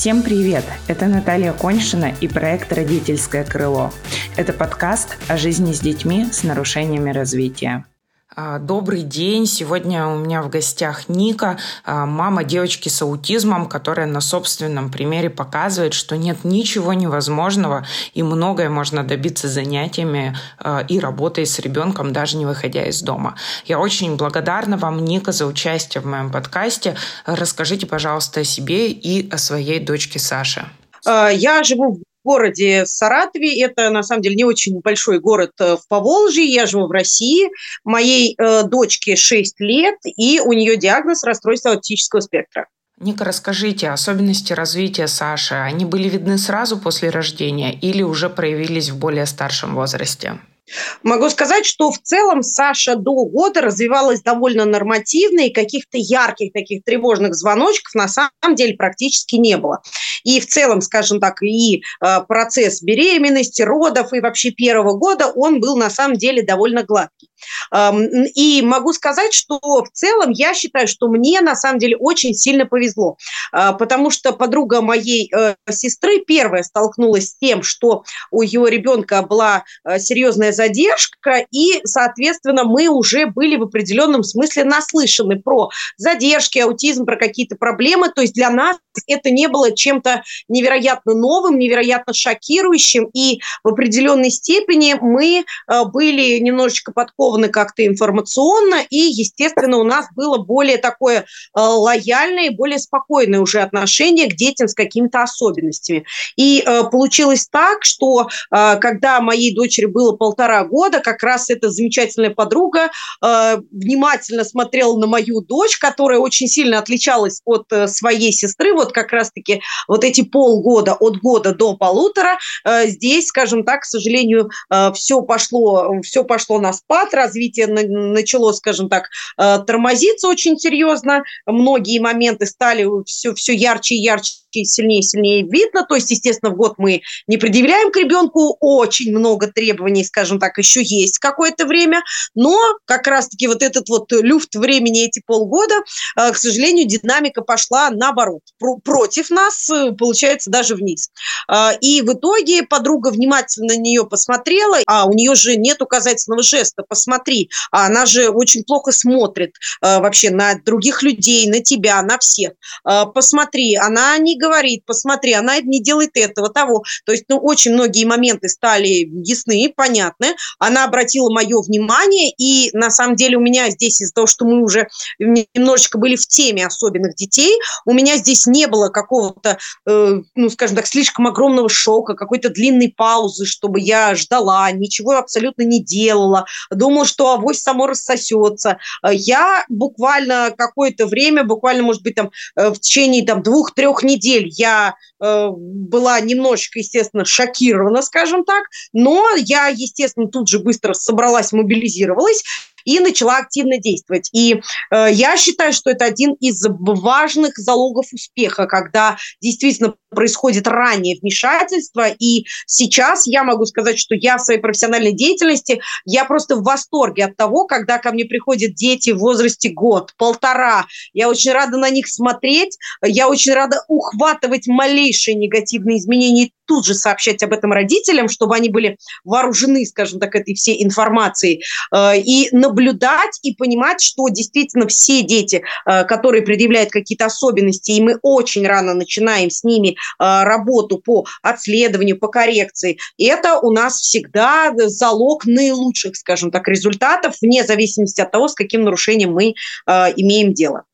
Всем привет! Это Наталья Коньшина и проект «Родительское крыло». Это подкаст о жизни с детьми с нарушениями развития. А, добрый день. Сегодня у меня в гостях Ника, а, мама девочки с аутизмом, которая на собственном примере показывает, что нет ничего невозможного и многое можно добиться занятиями а, и работой с ребенком, даже не выходя из дома. Я очень благодарна вам, Ника, за участие в моем подкасте. Расскажите, пожалуйста, о себе и о своей дочке Саше. Я живу городе Саратове. Это, на самом деле, не очень большой город э, в Поволжье. Я живу в России. Моей э, дочке 6 лет, и у нее диагноз расстройства аутического спектра. Ника, расскажите, особенности развития Саши, они были видны сразу после рождения или уже проявились в более старшем возрасте? Могу сказать, что в целом Саша до года развивалась довольно нормативно, и каких-то ярких таких тревожных звоночков на самом деле практически не было. И в целом, скажем так, и э, процесс беременности, родов и вообще первого года, он был на самом деле довольно гладкий. И могу сказать, что в целом я считаю, что мне на самом деле очень сильно повезло, а, потому что подруга моей э, сестры первая столкнулась с тем, что у ее ребенка была э, серьезная задержка, и, соответственно, мы уже были в определенном смысле наслышаны про задержки, аутизм, про какие-то проблемы. То есть для нас это не было чем-то невероятно новым, невероятно шокирующим, и в определенной степени мы э, были немножечко подкованы упакованы как-то информационно, и, естественно, у нас было более такое э, лояльное и более спокойное уже отношение к детям с какими-то особенностями. И э, получилось так, что э, когда моей дочери было полтора года, как раз эта замечательная подруга внимательно смотрела на мою дочь, которая очень сильно отличалась от своей сестры, вот как раз-таки вот эти полгода, от года до полутора, здесь, скажем так, к сожалению, все пошло, все пошло на спад, развитие начало, скажем так, э, тормозиться очень серьезно. Многие моменты стали все, все ярче и ярче сильнее и сильнее видно. То есть, естественно, в год мы не предъявляем к ребенку очень много требований, скажем так, еще есть какое-то время, но как раз-таки вот этот вот люфт времени, эти полгода, э, к сожалению, динамика пошла наоборот, против нас, э, получается, даже вниз. И в итоге подруга внимательно на нее посмотрела, а у нее же нет указательного жеста, посмотри, а она же очень плохо смотрит вообще на других людей, на тебя, на всех. Посмотри, она не говорит, посмотри, она не делает этого, того. То есть, ну, очень многие моменты стали ясны, понятны. Она обратила мое внимание, и на самом деле у меня здесь из-за того, что мы уже немножечко были в теме особенных детей, у меня здесь не было какого-то, э, ну, скажем так, слишком огромного шока, какой-то длинной паузы, чтобы я ждала, ничего абсолютно не делала, думала, что авось само рассосется. Я буквально какое-то время, буквально, может быть, там, э, в течение там двух-трех недель я э, была немножечко, естественно, шокирована, скажем так, но я, естественно, тут же быстро собралась, мобилизировалась и начала активно действовать. И э, я считаю, что это один из важных залогов успеха, когда действительно происходит раннее вмешательство. И сейчас я могу сказать, что я в своей профессиональной деятельности, я просто в восторге от того, когда ко мне приходят дети в возрасте год, полтора. Я очень рада на них смотреть, я очень рада ухватывать малейшие негативные изменения тут же сообщать об этом родителям, чтобы они были вооружены, скажем так, этой всей информацией, э, и наблюдать и понимать, что действительно все дети, э, которые предъявляют какие-то особенности, и мы очень рано начинаем с ними э, работу по отследованию, по коррекции, это у нас всегда залог наилучших, скажем так, результатов, вне зависимости от того, с каким нарушением мы имеем дело.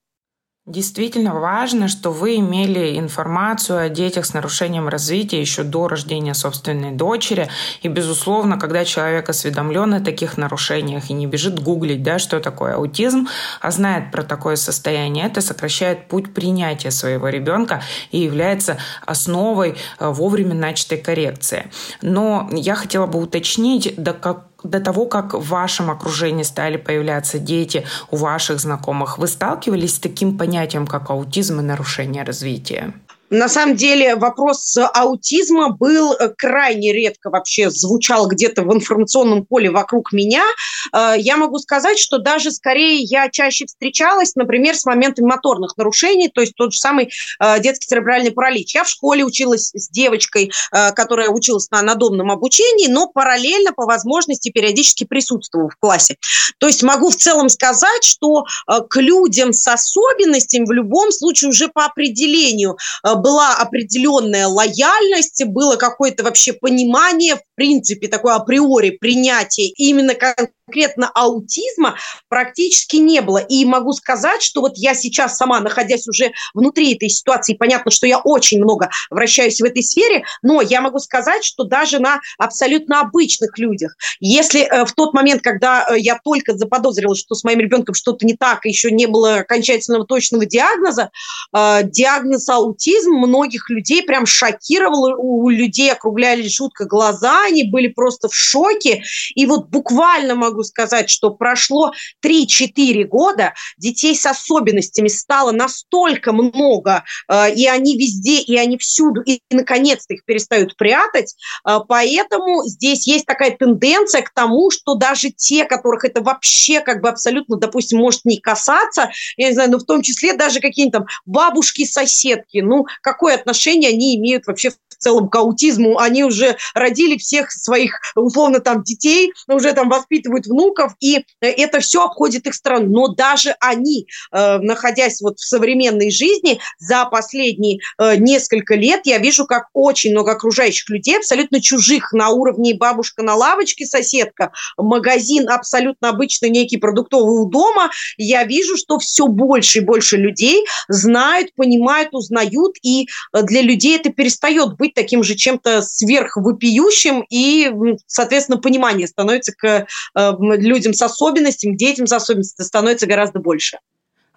Действительно важно, что вы имели информацию о детях с нарушением развития еще до рождения собственной дочери. И, безусловно, когда человек осведомлен о таких нарушениях и не бежит гуглить, да, что такое аутизм, а знает про такое состояние, это сокращает путь принятия своего ребенка и является основой э, вовремя начатой коррекции. Но я хотела бы уточнить, до как до того, как в вашем окружении стали появляться дети у ваших знакомых, вы сталкивались с таким понятием, как аутизм и нарушение развития? На самом деле вопрос аутизма был э, крайне редко вообще звучал где-то в информационном поле вокруг меня. Э, я могу сказать, что даже скорее я чаще встречалась, например, с моментами моторных нарушений, то есть тот же самый э, детский церебральный паралич. Я в школе училась с девочкой, которая училась на надомном обучении, но параллельно по возможности периодически присутствовала в классе. То есть могу в целом сказать, что к людям с особенностями в любом случае уже по определению была определенная лояльность, было какое-то вообще понимание, в принципе, такое априори принятие именно конкретно аутизма практически не было. И могу сказать, что вот я сейчас сама, находясь уже внутри этой ситуации, понятно, что я очень много вращаюсь в этой сфере, но я могу сказать, что даже на абсолютно обычных людях, если э, в тот момент, когда э, я только заподозрила, что с моим ребенком что-то не так, еще не было окончательного точного диагноза, э, диагноз аутизм многих людей прям шокировал, у людей округлялись жутко глаза, они были просто в шоке, и вот буквально могу могу сказать, что прошло 3-4 года, детей с особенностями стало настолько много, э, и они везде, и они всюду, и, наконец-то их перестают прятать. Э, поэтому здесь есть такая тенденция к тому, что даже те, которых это вообще как бы абсолютно, допустим, может не касаться, я не знаю, но в том числе даже какие-нибудь там бабушки-соседки, ну, какое отношение они имеют вообще в целом к аутизму? Они уже родили всех своих, условно, там, детей, уже там воспитывают внуков, и э, это все обходит их страну. Но даже они, э, находясь вот в современной жизни, за последние э, несколько лет я вижу, как очень много окружающих людей, абсолютно чужих на уровне бабушка на лавочке, соседка, магазин абсолютно обычный, некий продуктовый у дома, я вижу, что все больше и больше людей знают, понимают, узнают, и для людей это перестает быть таким же чем-то сверхвопиющим, и, соответственно, понимание становится к людям с особенностями, детям с особенностями становится гораздо больше.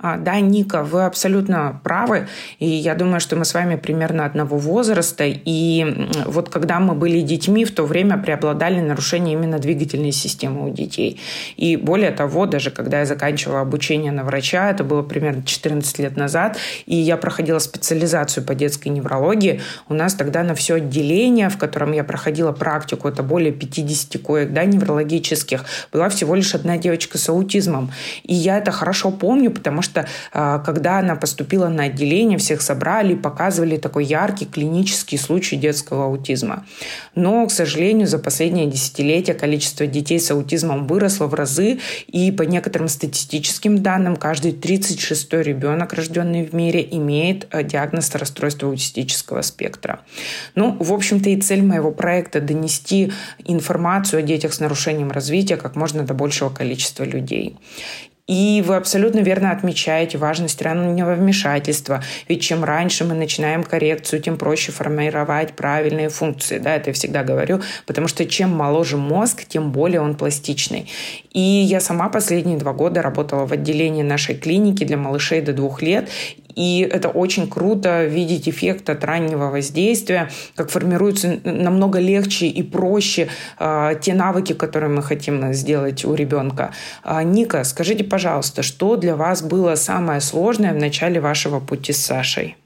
А, да, Ника, вы абсолютно правы. И я думаю, что мы с вами примерно одного возраста. И вот когда мы были детьми, в то время преобладали нарушения именно двигательной системы у детей. И более того, даже когда я заканчивала обучение на врача, это было примерно 14 лет назад, и я проходила специализацию по детской неврологии, у нас тогда на все отделение, в котором я проходила практику, это более 50 коек да, неврологических, была всего лишь одна девочка с аутизмом. И я это хорошо помню, потому что что а, когда она поступила на отделение, всех собрали и показывали такой яркий клинический случай детского аутизма. Но, к сожалению, за последние десятилетия количество детей с аутизмом выросло в разы, и по некоторым статистическим данным, каждый 36-й ребенок, рожденный в мире, имеет а, диагноз расстройства аутистического спектра. Ну, в общем-то, и цель моего проекта – донести информацию о детях с нарушением развития как можно до большего количества людей. И вы абсолютно верно отмечаете важность раннего вмешательства. Ведь чем раньше мы начинаем коррекцию, тем проще формировать правильные функции. Да, это я всегда говорю, потому что чем моложе мозг, тем более он пластичный. И я сама последние два года работала в отделении нашей клиники для малышей до двух лет. И это очень круто видеть эффект от раннего воздействия, как формируются намного легче и проще э, те навыки, которые мы хотим сделать у ребенка. Э, Ника, скажите, пожалуйста, что для вас было самое сложное в начале вашего пути с Сашей?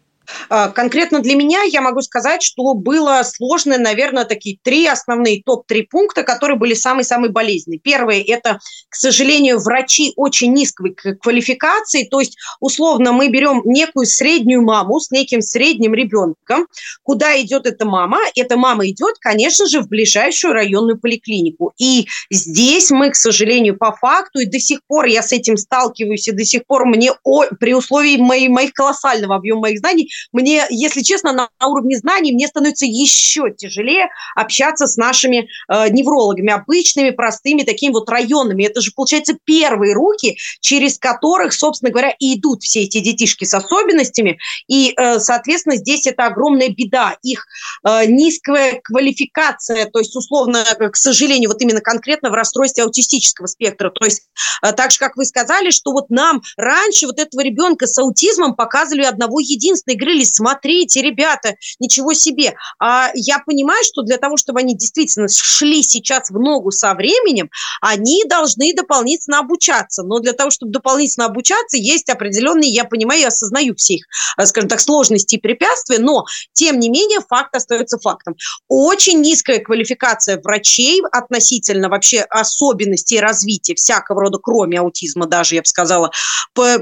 А, конкретно для меня я могу сказать, что было сложно, наверное, такие три основные топ-3 пункта, которые были самые-самые болезненные. Первое – это, к сожалению, врачи очень низкой квалификации, то есть, условно, мы берем некую среднюю маму с неким средним ребенком. Куда идет эта мама? Эта мама идет, конечно же, в ближайшую районную поликлинику. И здесь мы, к сожалению, по факту, и до сих пор я с этим сталкиваюсь, и до сих пор мне о, при условии моих, моих колоссального объема моих знаний, мне, если честно, на, на уровне знаний мне становится еще тяжелее общаться с нашими э, неврологами, обычными, простыми, такими вот районными. Это же, получается, первые руки, через которых, собственно говоря, и идут все эти детишки с особенностями. И, э, соответственно, здесь это огромная беда. Их э, низкая квалификация, то есть, условно, к сожалению, вот именно конкретно в расстройстве аутистического спектра. То есть, э, так же, как вы сказали, что вот нам раньше вот этого ребенка с аутизмом показывали одного единственного говорили, смотрите, ребята, ничего себе. А я понимаю, что для того, чтобы они действительно шли сейчас в ногу со временем, они должны дополнительно обучаться. Но для того, чтобы дополнительно обучаться, есть определенные, я понимаю, я осознаю все их, э, скажем так, сложности и препятствия, но, тем не менее, факт остается фактом. Очень низкая квалификация врачей относительно вообще особенностей развития всякого рода, кроме аутизма даже, я бы сказала,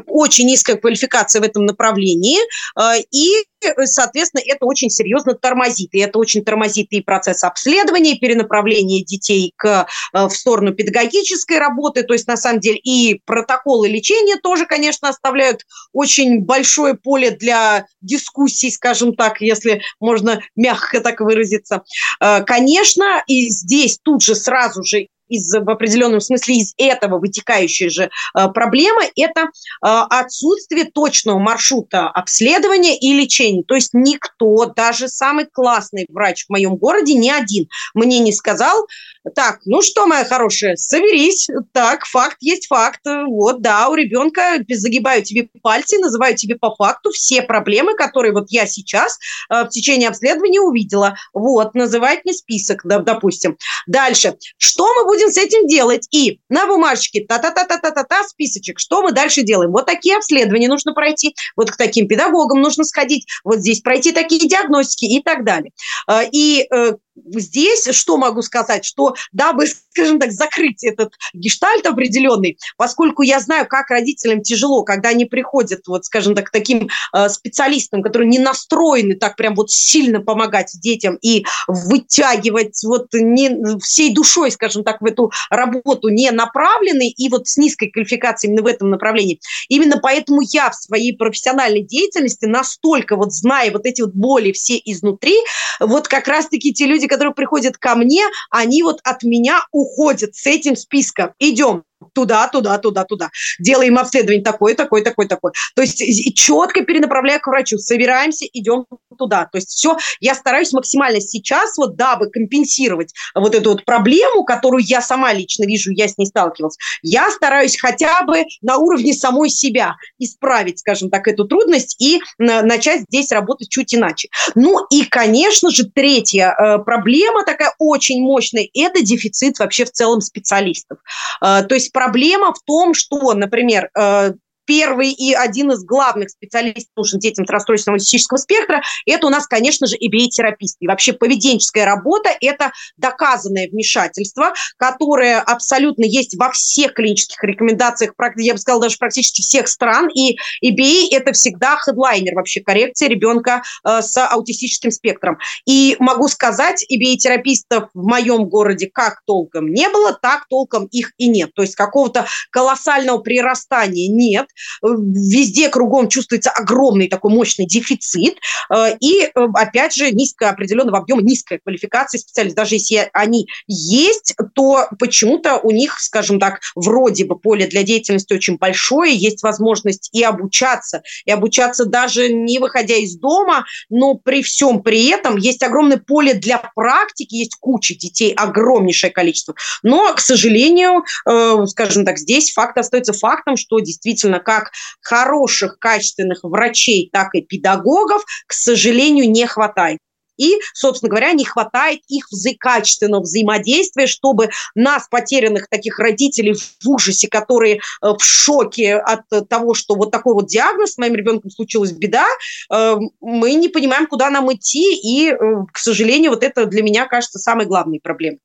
очень низкая квалификация в этом направлении, э, и соответственно, это очень серьезно тормозит. И это очень тормозит и процесс обследования, и перенаправления детей к, э, в сторону педагогической работы. То есть, на самом деле, и протоколы лечения тоже, конечно, оставляют очень большое поле для дискуссий, скажем так, если можно мягко так выразиться. Э, конечно, и здесь тут же сразу же из, в определенном смысле из этого вытекающая же э, проблема – это э, отсутствие точного маршрута обследования и лечения. То есть никто, даже самый классный врач в моем городе, ни один, мне не сказал, так, ну что, моя хорошая, соберись. Так, факт есть факт. Вот, да, у ребенка загибаю тебе пальцы, называю тебе по факту все проблемы, которые вот я сейчас э, в течение обследования увидела. Вот, называть мне список, да, допустим. Дальше. Что мы будем с этим делать? И на бумажечке та-та-та-та-та-та списочек. Что мы дальше делаем? Вот такие обследования нужно пройти, вот к таким педагогам нужно сходить, вот здесь пройти такие диагностики и так далее. Э, и э, здесь что могу сказать, что дабы, скажем так, закрыть этот гештальт определенный, поскольку я знаю, как родителям тяжело, когда они приходят, вот, скажем так, к таким э, специалистам, которые не настроены так прям вот сильно помогать детям и вытягивать вот не всей душой, скажем так, в эту работу не направлены и вот с низкой квалификацией именно в этом направлении. Именно поэтому я в своей профессиональной деятельности настолько вот зная вот эти вот боли все изнутри, вот как раз-таки те люди, которые приходят ко мне, они вот от меня уходят с этим списком. Идем туда, туда, туда, туда. Делаем обследование такое, такое, такое, такое. То есть четко перенаправляю к врачу. Собираемся, идем туда. То есть все, я стараюсь максимально сейчас, вот дабы компенсировать вот эту вот проблему, которую я сама лично вижу, я с ней сталкивалась, я стараюсь хотя бы на уровне самой себя исправить, скажем так, эту трудность и начать здесь работать чуть иначе. Ну и, конечно же, третья э, проблема такая очень мощная – это дефицит вообще в целом специалистов. Э, то есть проблема в том, что, например, э, первый и один из главных специалистов нужен детям с расстройством аутистического спектра, это у нас, конечно же, EBA-терапист. И вообще поведенческая работа – это доказанное вмешательство, которое абсолютно есть во всех клинических рекомендациях, я бы сказала, даже практически всех стран. И EBA – это всегда хедлайнер вообще коррекции ребенка э, с аутистическим спектром. И могу сказать, EBA-терапистов в моем городе как толком не было, так толком их и нет. То есть какого-то колоссального прирастания нет. Везде кругом чувствуется огромный такой мощный дефицит. Э, и, э, опять же, низкая определенного объема, низкая квалификация специалистов. Даже если они есть, то почему-то у них, скажем так, вроде бы поле для деятельности очень большое, есть возможность и обучаться, и обучаться даже не выходя из дома, но при всем при этом есть огромное поле для практики, есть куча детей, огромнейшее количество. Но, к сожалению, э, скажем так, здесь факт остается фактом, что действительно как хороших, качественных врачей, так и педагогов, к сожалению, не хватает. И, собственно говоря, не хватает их вза- качественного взаимодействия, чтобы нас, потерянных таких родителей в ужасе, которые э, в шоке от того, что вот такой вот диагноз с моим ребенком случилась беда, э, мы не понимаем, куда нам идти, и, э, к сожалению, вот это для меня кажется самой главной проблемой.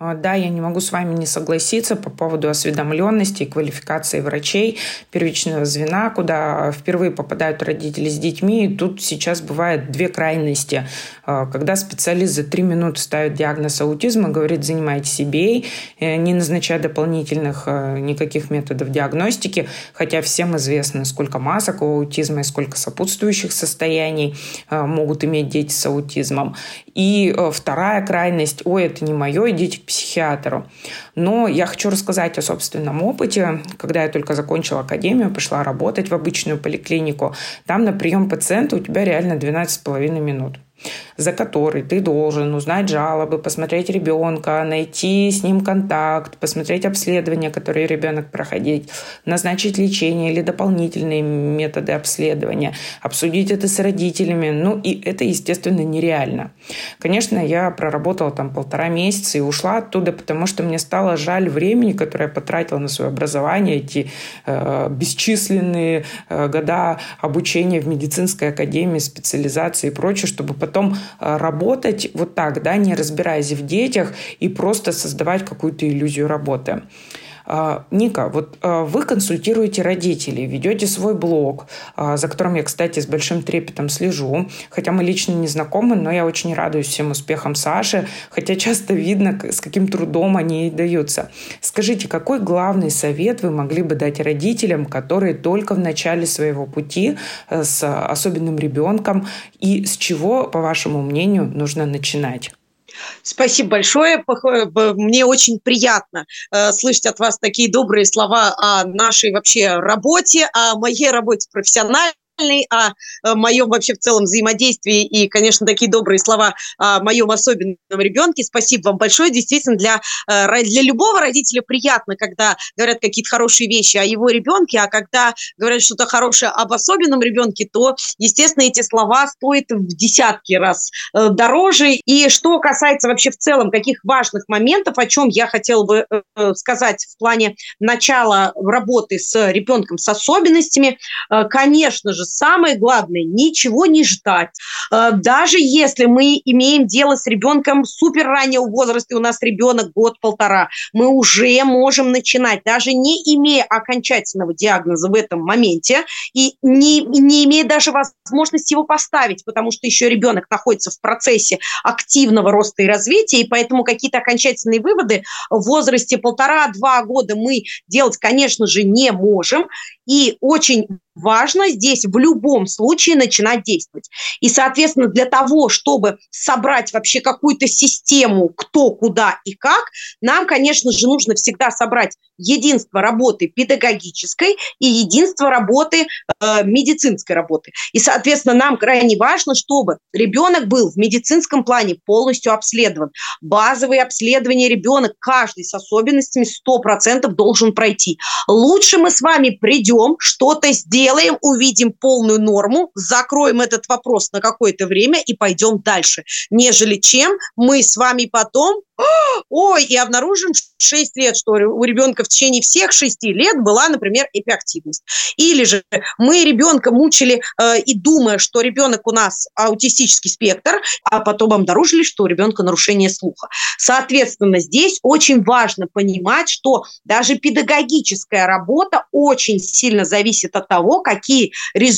А, да, я не могу с вами не согласиться по поводу осведомленности и квалификации врачей первичного звена, куда впервые попадают родители с детьми. И тут сейчас бывает две крайности. А, когда специалист за три минуты ставит диагноз аутизма, говорит, занимайтесь EBA, э, не назначая дополнительных э, никаких методов диагностики, хотя всем известно, сколько масок у аутизма и сколько сопутствующих состояний э, могут иметь дети с аутизмом. И вторая крайность, ой, это не мое, идите к психиатру. Но я хочу рассказать о собственном опыте. Когда я только закончила академию, пошла работать в обычную поликлинику, там на прием пациента у тебя реально 12,5 минут. За который ты должен узнать жалобы, посмотреть ребенка, найти с ним контакт, посмотреть обследования, которые ребенок проходит, назначить лечение или дополнительные методы обследования, обсудить это с родителями. Ну и это, естественно, нереально. Конечно, я проработала там полтора месяца и ушла оттуда, потому что мне стало жаль времени, которое я потратила на свое образование, эти э, бесчисленные э, года обучения в медицинской академии, специализации и прочее, чтобы потом э, работать вот так, да, не разбираясь в детях и просто создавать какую-то иллюзию работы. А, Ника, вот а, вы консультируете родителей, ведете свой блог, а, за которым я, кстати, с большим трепетом слежу, хотя мы лично не знакомы, но я очень радуюсь всем успехам Саши, хотя часто видно, с каким трудом они даются. Скажите, какой главный совет вы могли бы дать родителям, которые только в начале своего пути э, с особенным ребенком, и с чего, по вашему мнению, нужно начинать? Спасибо большое. Мне очень приятно э, слышать от вас такие добрые слова о нашей вообще работе, о моей работе профессиональной о моем вообще в целом взаимодействии и, конечно, такие добрые слова о моем особенном ребенке. Спасибо вам большое. Действительно, для, э, для любого родителя приятно, когда говорят какие-то хорошие вещи о его ребенке, а когда говорят что-то хорошее об особенном ребенке, то, естественно, эти слова стоят в десятки раз э, дороже. И что касается вообще в целом каких важных моментов, о чем я хотела бы э, сказать в плане начала работы с ребенком с особенностями, конечно же, самое главное, ничего не ждать. Э, даже если мы имеем дело с ребенком супер раннего возраста, и у нас ребенок год-полтора, мы уже можем начинать, даже не имея окончательного диагноза в этом моменте и не, не имея даже возможности его поставить, потому что еще ребенок находится в процессе активного роста и развития, и поэтому какие-то окончательные выводы в возрасте полтора-два года мы делать, конечно же, не можем. И очень важно здесь в любом случае начинать действовать. И, соответственно, для того, чтобы собрать вообще какую-то систему, кто, куда и как, нам, конечно же, нужно всегда собрать единство работы педагогической и единство работы э, медицинской работы. И, соответственно, нам крайне важно, чтобы ребенок был в медицинском плане полностью обследован. Базовые обследования ребенок, каждый с особенностями 100% должен пройти. Лучше мы с вами придем, что-то сделаем, увидим полную норму, закроем этот вопрос на какое-то время и пойдем дальше, нежели чем мы с вами потом ой, и обнаружим 6 лет, что у ребенка в течение всех 6 лет была, например, эпиактивность. Или же мы ребенка мучили э, и думая, что ребенок у нас аутистический спектр, а потом обнаружили, что у ребенка нарушение слуха. Соответственно, здесь очень важно понимать, что даже педагогическая работа очень сильно зависит от того, какие результаты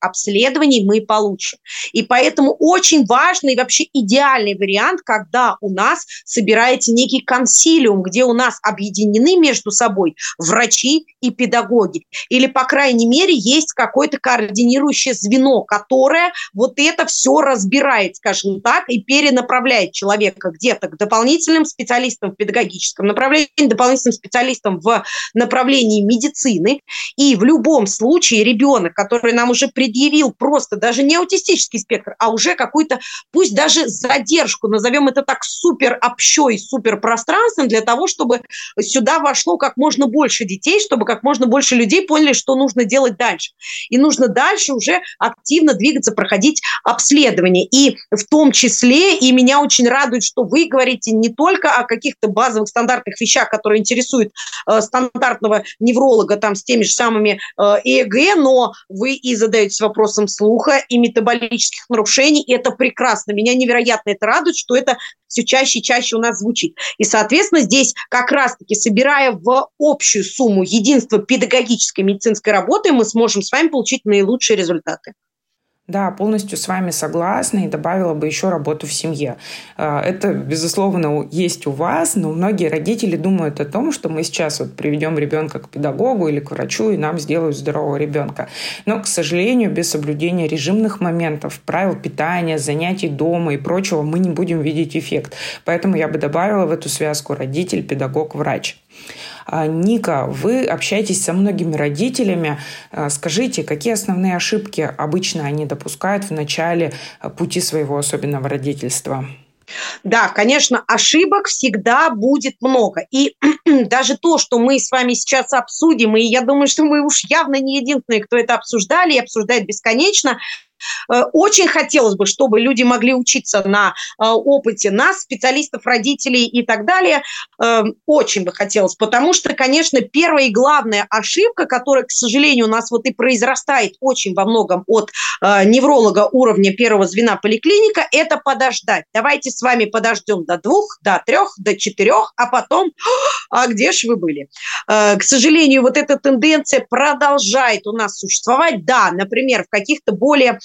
обследований мы получим. И поэтому очень важный вообще идеальный вариант, когда у нас собираете некий консилиум, где у нас объединены между собой врачи и педагоги. Или, по крайней мере, есть какое-то координирующее звено, которое вот это все разбирает, скажем так, и перенаправляет человека где-то к дополнительным специалистам в педагогическом направлении, дополнительным специалистам в направлении медицины. И в любом случае ребенок, который нам уже предъявил просто даже не аутистический спектр, а уже какую-то, пусть даже задержку, назовем это так, супер общой суперпространством для того, чтобы сюда вошло как можно больше детей, чтобы как можно больше людей поняли, что нужно делать дальше. И нужно дальше уже активно двигаться, проходить обследование. И в том числе, и меня очень радует, что вы говорите не только о каких-то базовых стандартных вещах, которые интересуют э, стандартного невролога там с теми же самыми э, ЭЭГ, но вы и задаетесь вопросом слуха и метаболических нарушений, и это прекрасно. Меня невероятно это радует, что это все чаще и чаще у нас звучит. И, соответственно, здесь как раз-таки, собирая в общую сумму единство педагогической медицинской работы, мы сможем с вами получить наилучшие результаты. Да, полностью с вами согласна и добавила бы еще работу в семье. А, это, безусловно, есть у вас, но многие родители думают о том, что мы сейчас вот приведем ребенка к педагогу или к врачу, и нам сделают здорового ребенка. Но, к сожалению, без соблюдения режимных моментов, правил питания, занятий дома и прочего мы не будем видеть эффект. Поэтому я бы добавила в эту связку родитель, педагог, врач. А, Ника, вы общаетесь со многими родителями. А, скажите, какие основные ошибки обычно они допускают в начале пути своего особенного родительства? Да, конечно, ошибок всегда будет много. И даже то, что мы с вами сейчас обсудим, и я думаю, что мы уж явно не единственные, кто это обсуждали и обсуждает бесконечно, очень хотелось бы, чтобы люди могли учиться на э, опыте нас, специалистов, родителей и так далее. Эм, очень бы хотелось, потому что, конечно, первая и главная ошибка, которая, к сожалению, у нас вот и произрастает очень во многом от э, невролога уровня первого звена поликлиника, это подождать. Давайте с вами подождем до двух, до трех, до четырех, а потом, а где же вы были? К сожалению, вот эта тенденция продолжает у нас существовать. Да, например, в каких-то более Э,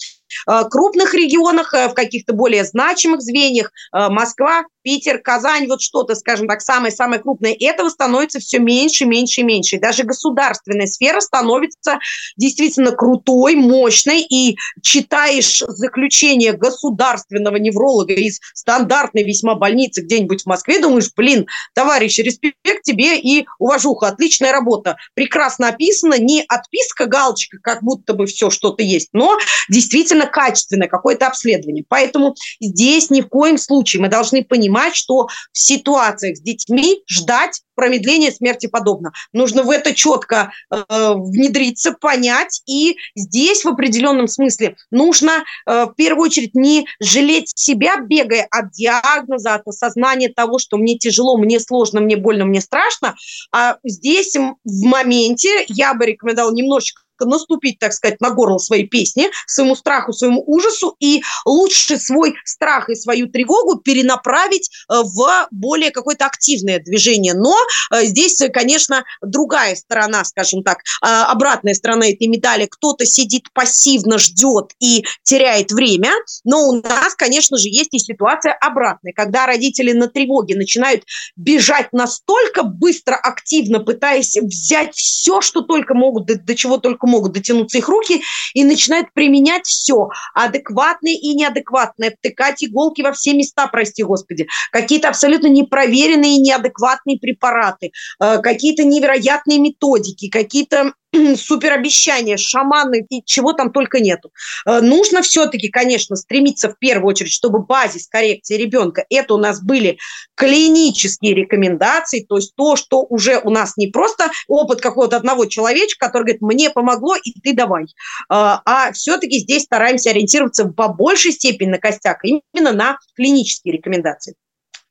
крупных регионах, э, в каких-то более значимых звеньях, э, Москва, Питер, Казань, вот что-то, скажем так, самое-самое крупное, этого становится все меньше, меньше меньше. И даже государственная сфера становится действительно крутой, мощной, и читаешь заключение государственного невролога из стандартной весьма больницы где-нибудь в Москве, думаешь, блин, товарищ, респект тебе и уважуха, отличная работа, прекрасно описано, не отписка, галочка, как будто бы все что-то есть, но действительно качественное какое-то обследование. Поэтому здесь ни в коем случае мы должны понимать, понимать, что в ситуациях с детьми ждать промедления смерти подобно. Нужно в это четко э, внедриться, понять. И здесь в определенном смысле нужно э, в первую очередь не жалеть себя, бегая от диагноза, от осознания того, что мне тяжело, мне сложно, мне больно, мне страшно. А здесь в моменте я бы рекомендовала немножечко наступить, так сказать, на горло своей песни, своему страху, своему ужасу, и лучше свой страх и свою тревогу перенаправить э, в более какое-то активное движение. Но э, здесь, конечно, другая сторона, скажем так, э, обратная сторона этой медали. Кто-то сидит пассивно, ждет и теряет время, но у нас, конечно же, есть и ситуация обратная, когда родители на тревоге начинают бежать настолько быстро, активно, пытаясь взять все, что только могут, до, до чего только могут дотянуться их руки, и начинают применять все, адекватное и неадекватное, втыкать иголки во все места, прости господи, какие-то абсолютно непроверенные и неадекватные препараты, э, какие-то невероятные методики, какие-то супер обещания, шаманы и чего там только нету. Э, нужно все-таки, конечно, стремиться в первую очередь, чтобы базис коррекции ребенка, это у нас были клинические рекомендации, то есть то, что уже у нас не просто опыт какого-то одного человечка, который говорит, мне помогло, и ты давай. Э, а все-таки здесь стараемся ориентироваться по большей степени на костяк, именно на клинические рекомендации.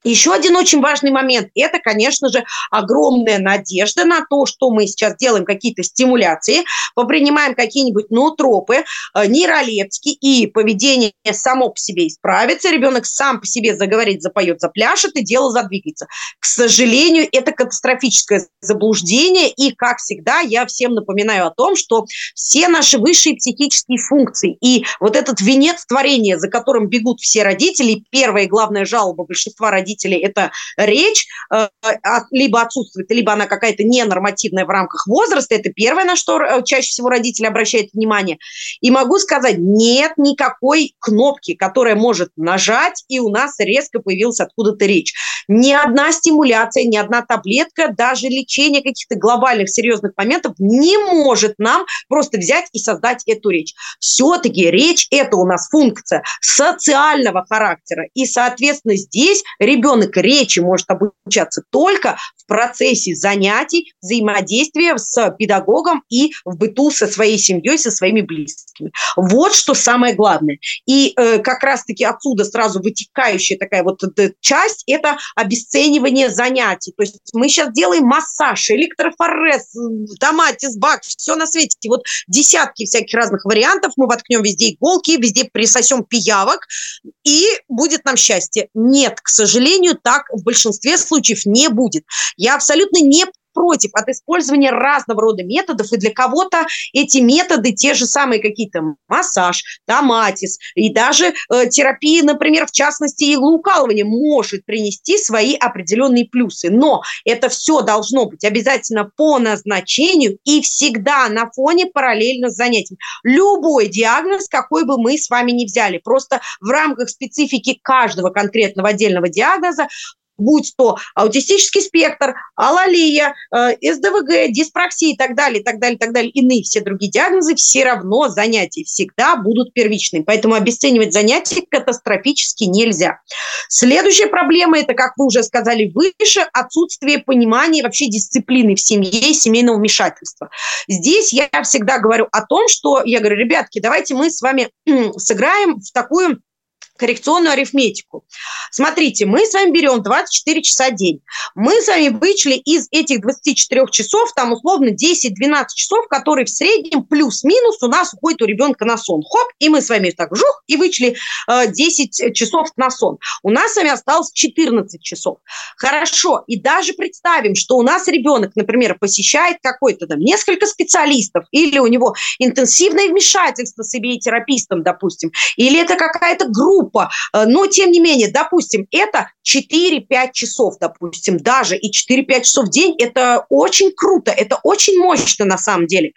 Еще один очень важный момент – это, конечно же, огромная надежда на то, что мы сейчас делаем какие-то стимуляции, попринимаем какие-нибудь ноотропы, э, нейролептики, и поведение само по себе исправится, ребенок сам по себе заговорит, запоет, запляшет, и дело задвигается. К сожалению, это катастрофическое заблуждение, и, как всегда, я всем напоминаю о том, что все наши высшие психические функции и вот этот венец творения, за которым бегут все родители, первая и главная жалоба большинства родителей родителей это речь, э, либо отсутствует, либо она какая-то ненормативная в рамках возраста. Это первое, на что э, чаще всего родители обращают внимание. И могу сказать, нет никакой кнопки, которая может нажать, и у нас резко появилась откуда-то речь. Ни одна стимуляция, ни одна таблетка, даже лечение каких-то глобальных серьезных моментов не может нам просто взять и создать эту речь. Все-таки речь – это у нас функция социального характера. И, соответственно, здесь ребенок речи может обучаться только в процессе занятий, взаимодействия с педагогом и в быту со своей семьей, со своими близкими. Вот что самое главное. И э, как раз-таки отсюда сразу вытекающая такая вот э, часть – это обесценивание занятий. То есть мы сейчас делаем массаж, электрофорез, томатис, бак, все на свете. Вот десятки всяких разных вариантов. Мы воткнем везде иголки, везде присосем пиявок, и будет нам счастье. Нет, к сожалению, сожалению, так в большинстве случаев не будет. Я абсолютно не против от использования разного рода методов, и для кого-то эти методы те же самые какие-то массаж, томатис и даже э, терапия, например, в частности иглоукалывание может принести свои определенные плюсы. Но это все должно быть обязательно по назначению и всегда на фоне параллельно с занятием. Любой диагноз, какой бы мы с вами ни взяли, просто в рамках специфики каждого конкретного отдельного диагноза будь то аутистический спектр, алалия, э, СДВГ, диспраксия и так далее, и так далее, и так далее, иные все другие диагнозы, все равно занятия всегда будут первичными. Поэтому обесценивать занятия катастрофически нельзя. Следующая проблема – это, как вы уже сказали выше, отсутствие понимания вообще дисциплины в семье и семейного вмешательства. Здесь я всегда говорю о том, что я говорю, ребятки, давайте мы с вами сыграем в такую коррекционную арифметику. Смотрите, мы с вами берем 24 часа в день. Мы с вами вычли из этих 24 часов, там условно 10-12 часов, которые в среднем плюс-минус у нас уходит у ребенка на сон. Хоп, и мы с вами так жух, и вычли э, 10 часов на сон. У нас с вами осталось 14 часов. Хорошо, и даже представим, что у нас ребенок, например, посещает какой-то там несколько специалистов, или у него интенсивное вмешательство с терапистом, допустим, или это какая-то группа, группа, э, но тем не менее, допустим, это 4-5 часов, допустим, даже и 4-5 часов в день, это очень круто, это очень мощно на самом деле.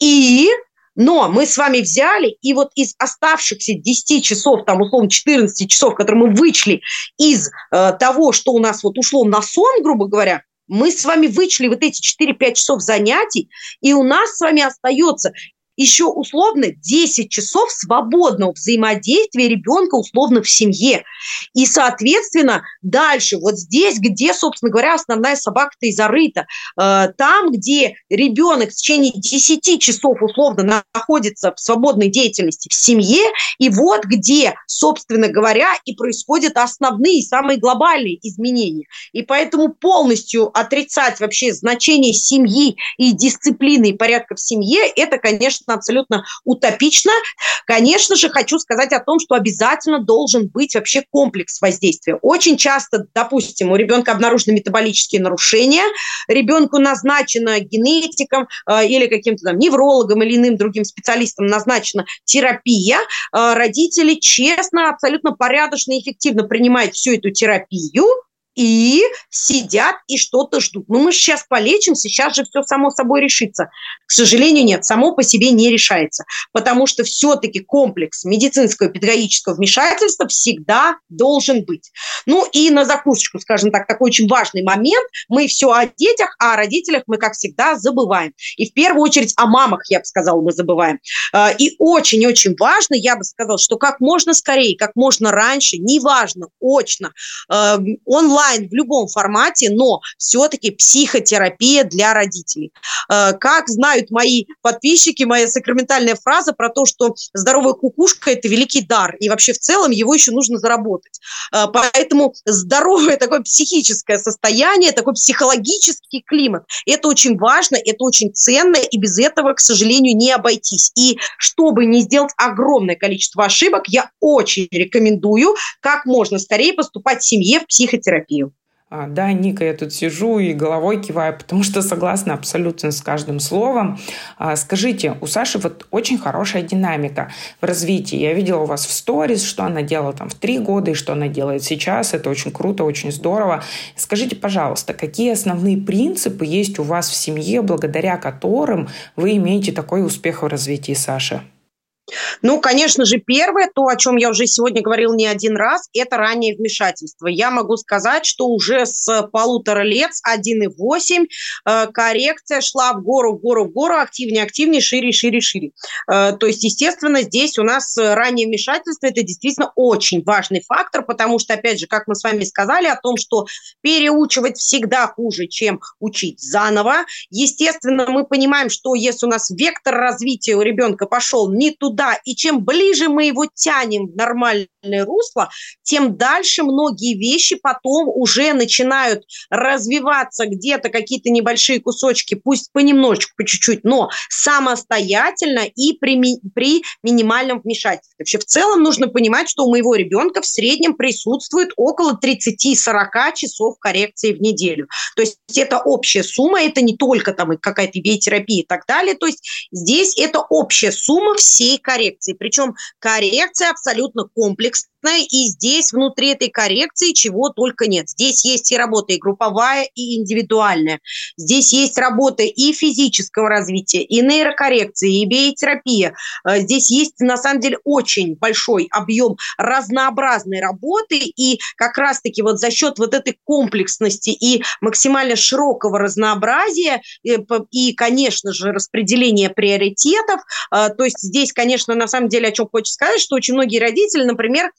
И но мы с вами взяли, и вот из оставшихся 10 часов, там, условно, 14 часов, которые мы вычли из э, того, что у нас вот ушло на сон, грубо говоря, мы с вами вычли вот эти 4-5 часов занятий, и у нас с вами остается еще условно 10 часов свободного взаимодействия ребенка условно в семье. И, соответственно, дальше, вот здесь, где, собственно говоря, основная собака-то и зарыта, э, там, где ребенок в течение 10 часов условно находится в свободной деятельности в семье, и вот где, собственно говоря, и происходят основные, самые глобальные изменения. И поэтому полностью отрицать вообще значение семьи и дисциплины и порядка в семье, это, конечно, конечно, абсолютно утопично. Конечно же, хочу сказать о том, что обязательно должен быть вообще комплекс воздействия. Очень часто, допустим, у ребенка обнаружены метаболические нарушения, ребенку назначена генетиком э, или каким-то там неврологом или иным другим специалистом назначена терапия, э, родители честно, абсолютно порядочно и эффективно принимают всю эту терапию, и сидят и что-то ждут. Ну, мы сейчас полечим, сейчас же все само собой решится. К сожалению, нет, само по себе не решается, потому что все-таки комплекс медицинского и педагогического вмешательства всегда должен быть. Ну и на закусочку, скажем так, такой очень важный момент. Мы все о детях, а о родителях мы, как всегда, забываем. И в первую очередь о мамах, я бы сказала, мы забываем. А, и очень-очень важно, я бы сказала, что как можно скорее, как можно раньше, неважно, очно, а, онлайн, онлайн в любом формате, но все-таки психотерапия для родителей. Э, как знают мои подписчики, моя сакраментальная фраза про то, что здоровая кукушка – это великий дар, и вообще в целом его еще нужно заработать. Э, поэтому здоровое такое психическое состояние, такой психологический климат – это очень важно, это очень ценно, и без этого, к сожалению, не обойтись. И чтобы не сделать огромное количество ошибок, я очень рекомендую как можно скорее поступать в семье в психотерапию терапию. Да, Ника, я тут сижу и головой киваю, потому что согласна абсолютно с каждым словом. А, скажите, у Саши вот очень хорошая динамика в развитии. Я видела у вас в сторис, что она делала там в три года и что она делает сейчас. Это очень круто, очень здорово. Скажите, пожалуйста, какие основные принципы есть у вас в семье, благодаря которым вы имеете такой успех в развитии Саши? Ну, конечно же, первое, то, о чем я уже сегодня говорил не один раз, это раннее вмешательство. Я могу сказать, что уже с полутора лет, с 1,8, э, коррекция шла в гору, в гору, в гору, активнее, активнее, шире, шире, шире. Э, то есть, естественно, здесь у нас раннее вмешательство – это действительно очень важный фактор, потому что, опять же, как мы с вами сказали о том, что переучивать всегда хуже, чем учить заново. Естественно, мы понимаем, что если у нас вектор развития у ребенка пошел не туда, да, и чем ближе мы его тянем в нормальное русло, тем дальше многие вещи потом уже начинают развиваться где-то какие-то небольшие кусочки, пусть понемножечку, по чуть-чуть, но самостоятельно и при, ми- при минимальном вмешательстве. Вообще в целом нужно понимать, что у моего ребенка в среднем присутствует около 30-40 часов коррекции в неделю. То есть это общая сумма, это не только там какая-то биотерапия и так далее. То есть здесь это общая сумма всей коррекции. Причем коррекция абсолютно комплексная и здесь внутри этой коррекции чего только нет. Здесь есть и работа и групповая, и индивидуальная. Здесь есть работа и физического развития, и нейрокоррекции, и биотерапия. Э, здесь есть, на самом деле, очень большой объем разнообразной работы, и как раз-таки вот за счет вот этой комплексности и максимально широкого разнообразия, э, и, конечно же, распределения приоритетов, э, то есть здесь, конечно, на самом деле, о чем хочется сказать, что очень многие родители, например,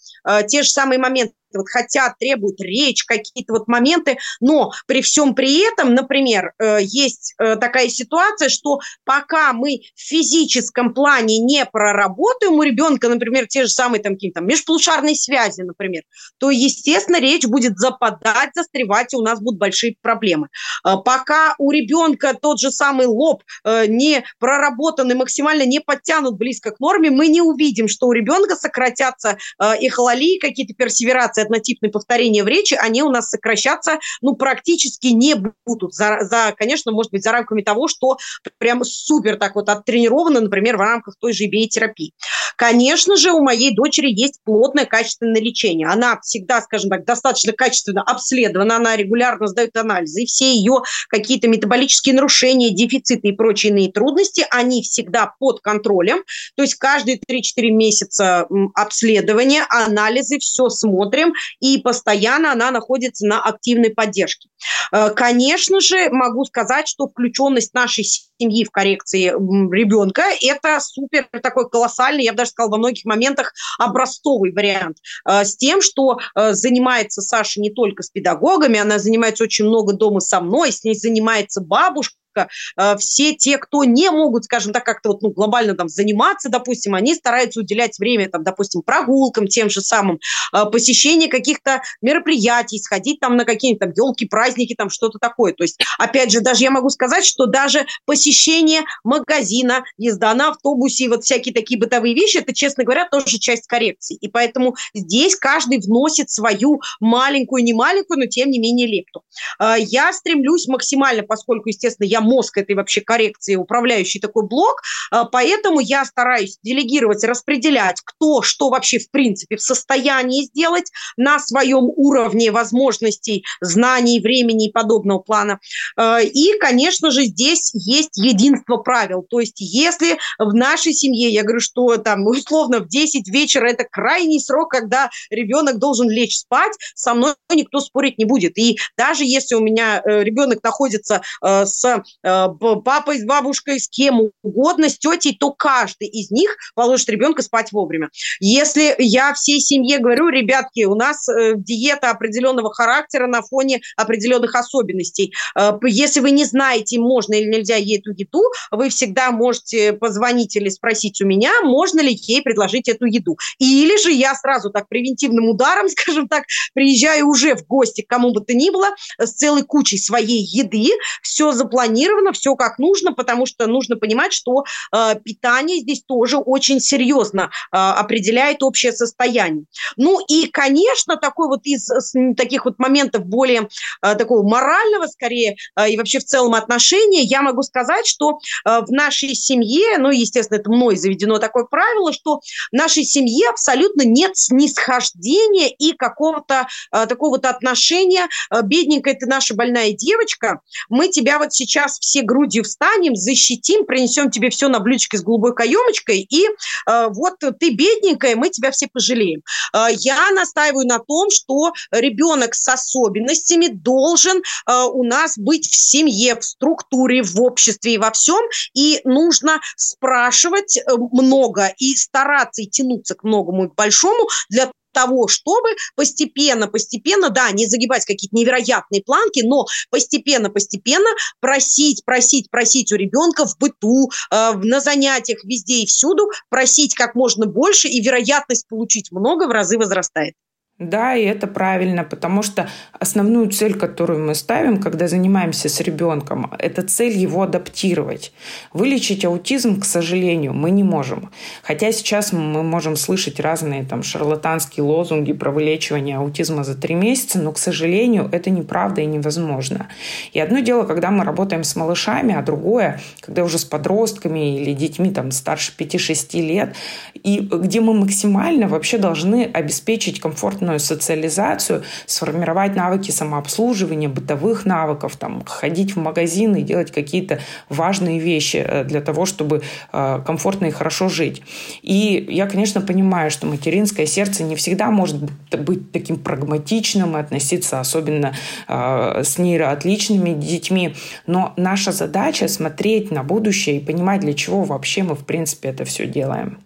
те же самые моменты вот хотят, требуют речь, какие-то вот моменты, но при всем при этом, например, э, есть э, такая ситуация, что пока мы в физическом плане не проработаем у ребенка, например, те же самые там какие-то межполушарные связи, например, то, естественно, речь будет западать, застревать, и у нас будут большие проблемы. Э, пока у ребенка тот же самый лоб не проработан и максимально не подтянут близко к норме, мы не увидим, что у ребенка сократятся эхололии, какие-то персеверации, однотипные повторения в речи, они у нас сокращаться, ну, практически не будут. За, за, конечно, может быть, за рамками того, что прям супер так вот оттренировано, например, в рамках той же биотерапии. Конечно же, у моей дочери есть плотное качественное лечение. Она всегда, скажем так, достаточно качественно обследована, она регулярно сдает анализы, и все ее какие-то метаболические нарушения, дефициты и прочие иные трудности, они всегда под контролем. То есть каждые 3-4 месяца обследования, анализы, все смотрим, и постоянно она находится на активной поддержке. Э, конечно же, могу сказать, что включенность нашей семьи в коррекции ребенка – это супер такой колоссальный, я бы даже сказала, во многих моментах образцовый вариант. Э, с тем, что э, занимается Саша не только с педагогами, она занимается очень много дома со мной, с ней занимается бабушка, четко. Э, все те, кто не могут, скажем так, как-то вот, ну, глобально там заниматься, допустим, они стараются уделять время, там, допустим, прогулкам тем же самым, э, посещение каких-то мероприятий, сходить там на какие-нибудь там елки, праздники, там что-то такое. То есть, опять же, даже я могу сказать, что даже посещение магазина, езда на автобусе, вот всякие такие бытовые вещи, это, честно говоря, тоже часть коррекции. И поэтому здесь каждый вносит свою маленькую, не маленькую, но тем не менее лепту. Э, я стремлюсь максимально, поскольку, естественно, я мозг этой вообще коррекции, управляющий такой блок, а, поэтому я стараюсь делегировать, распределять, кто что вообще в принципе в состоянии сделать на своем уровне возможностей, знаний, времени и подобного плана. А, и, конечно же, здесь есть единство правил. То есть если в нашей семье, я говорю, что там условно в 10 вечера это крайний срок, когда ребенок должен лечь спать, со мной никто спорить не будет. И даже если у меня э, ребенок находится э, с Э, папой, с бабушкой, с кем угодно, с тетей, то каждый из них положит ребенка спать вовремя. Если я всей семье говорю, ребятки, у нас э, диета определенного характера на фоне определенных особенностей. Э, если вы не знаете, можно или нельзя ей эту еду, вы всегда можете позвонить или спросить у меня, можно ли ей предложить эту еду. Или же я сразу так превентивным ударом, скажем так, приезжаю уже в гости к кому бы то ни было с целой кучей своей еды, все запланировано, запланировано, все как нужно, потому что нужно понимать, что э, питание здесь тоже очень серьезно э, определяет общее состояние. Ну и, конечно, такой вот из таких вот моментов более э, такого морального, скорее, э, и вообще в целом отношения, я могу сказать, что э, в нашей семье, ну, естественно, это мной заведено такое правило, что в нашей семье абсолютно нет снисхождения и какого-то э, такого вот отношения, э, бедненькая ты наша больная девочка, мы тебя вот сейчас все грудью встанем, защитим, принесем тебе все на блюдечке с голубой каемочкой, и э, вот ты бедненькая, мы тебя все пожалеем. Э, я настаиваю на том, что ребенок с особенностями должен э, у нас быть в семье, в структуре, в обществе и во всем, и нужно спрашивать э, много и стараться и тянуться к многому и к большому для того, чтобы постепенно, постепенно, да, не загибать какие-то невероятные планки, но постепенно, постепенно просить, просить, просить у ребенка в быту, э, на занятиях, везде и всюду, просить как можно больше, и вероятность получить много в разы возрастает. Да, и это правильно, потому что основную цель, которую мы ставим, когда занимаемся с ребенком, это цель его адаптировать. Вылечить аутизм, к сожалению, мы не можем. Хотя сейчас мы можем слышать разные там шарлатанские лозунги про вылечивание аутизма за три месяца, но, к сожалению, это неправда и невозможно. И одно дело, когда мы работаем с малышами, а другое, когда уже с подростками или детьми там старше 5-6 лет, и где мы максимально вообще должны обеспечить комфортную полноценную социализацию, сформировать навыки самообслуживания, бытовых навыков, там, ходить в магазины и делать какие-то важные вещи э, для того, чтобы э, комфортно и хорошо жить. И я, конечно, понимаю, что материнское сердце не всегда может быть таким прагматичным и относиться особенно э, с нейроотличными детьми, но наша задача смотреть на будущее и понимать, для чего вообще мы, в принципе, это все делаем.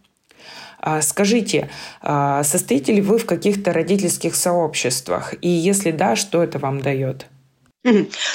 А, скажите, а, состоите ли вы в каких-то родительских сообществах? И если да, что это вам дает?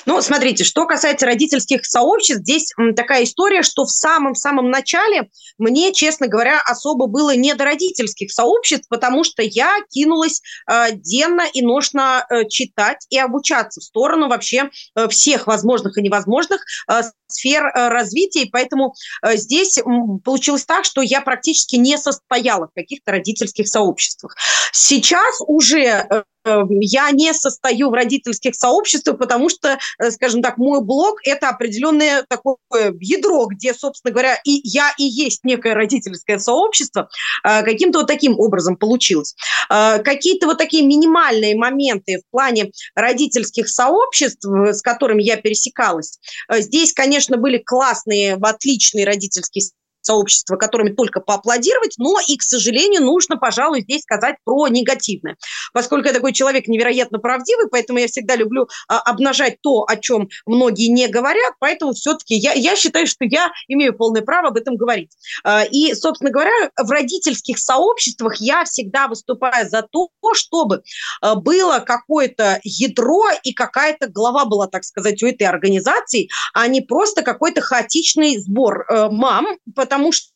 Ну, смотрите, что касается родительских сообществ, здесь такая история, что в самом-самом начале мне, честно говоря, особо было не до родительских сообществ, потому что я кинулась э, денно и ношно э, читать и обучаться в сторону вообще э, всех возможных и невозможных э, сфер э, развития, и поэтому э, здесь получилось так, что я практически не состояла в каких-то родительских сообществах. Сейчас уже э, я не состою в родительских сообществах, потому что, скажем так, мой блог – это определенное такое ядро, где, собственно говоря, и я и есть некое родительское сообщество. Каким-то вот таким образом получилось. Какие-то вот такие минимальные моменты в плане родительских сообществ, с которыми я пересекалась, здесь, конечно, были классные, отличные родительские сообщества, которыми только поаплодировать, но и, к сожалению, нужно, пожалуй, здесь сказать про негативное. Поскольку я такой человек невероятно правдивый, поэтому я всегда люблю а, обнажать то, о чем многие не говорят, поэтому все-таки я, я считаю, что я имею полное право об этом говорить. А, и, собственно говоря, в родительских сообществах я всегда выступаю за то, чтобы а, было какое-то ядро и какая-то глава была, так сказать, у этой организации, а не просто какой-то хаотичный сбор э, мам, потому что